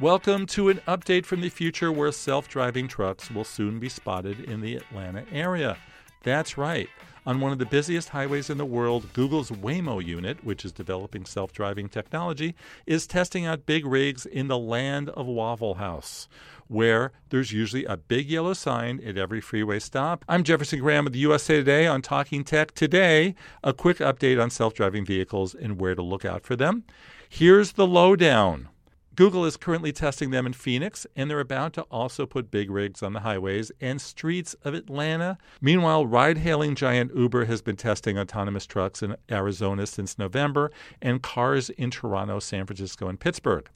Welcome to an update from the future where self driving trucks will soon be spotted in the Atlanta area. That's right. On one of the busiest highways in the world, Google's Waymo unit, which is developing self driving technology, is testing out big rigs in the land of Waffle House, where there's usually a big yellow sign at every freeway stop. I'm Jefferson Graham the USA Today on Talking Tech. Today, a quick update on self driving vehicles and where to look out for them. Here's the lowdown. Google is currently testing them in Phoenix, and they're about to also put big rigs on the highways and streets of Atlanta. Meanwhile, ride hailing giant Uber has been testing autonomous trucks in Arizona since November and cars in Toronto, San Francisco, and Pittsburgh.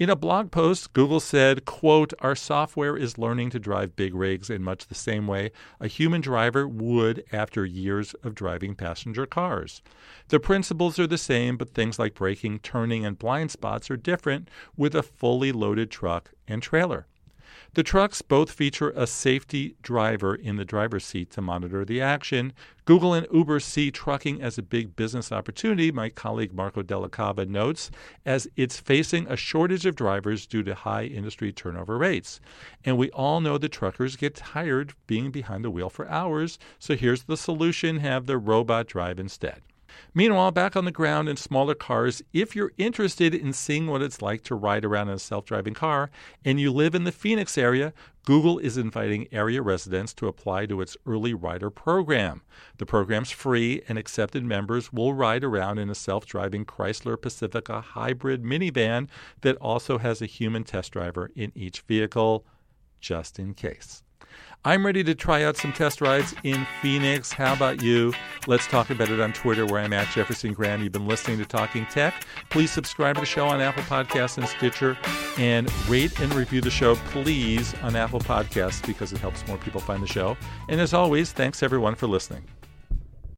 In a blog post, Google said, quote, Our software is learning to drive big rigs in much the same way a human driver would after years of driving passenger cars. The principles are the same, but things like braking, turning, and blind spots are different with a fully loaded truck and trailer. The trucks both feature a safety driver in the driver's seat to monitor the action. Google and Uber see trucking as a big business opportunity, my colleague Marco Della Cava notes, as it's facing a shortage of drivers due to high industry turnover rates. And we all know the truckers get tired being behind the wheel for hours, so here's the solution have the robot drive instead. Meanwhile, back on the ground in smaller cars, if you're interested in seeing what it's like to ride around in a self driving car and you live in the Phoenix area, Google is inviting area residents to apply to its early rider program. The program's free, and accepted members will ride around in a self driving Chrysler Pacifica hybrid minivan that also has a human test driver in each vehicle, just in case. I'm ready to try out some test rides in Phoenix. How about you? Let's talk about it on Twitter, where I'm at Jefferson Graham. You've been listening to Talking Tech. Please subscribe to the show on Apple Podcasts and Stitcher, and rate and review the show, please, on Apple Podcasts because it helps more people find the show. And as always, thanks everyone for listening.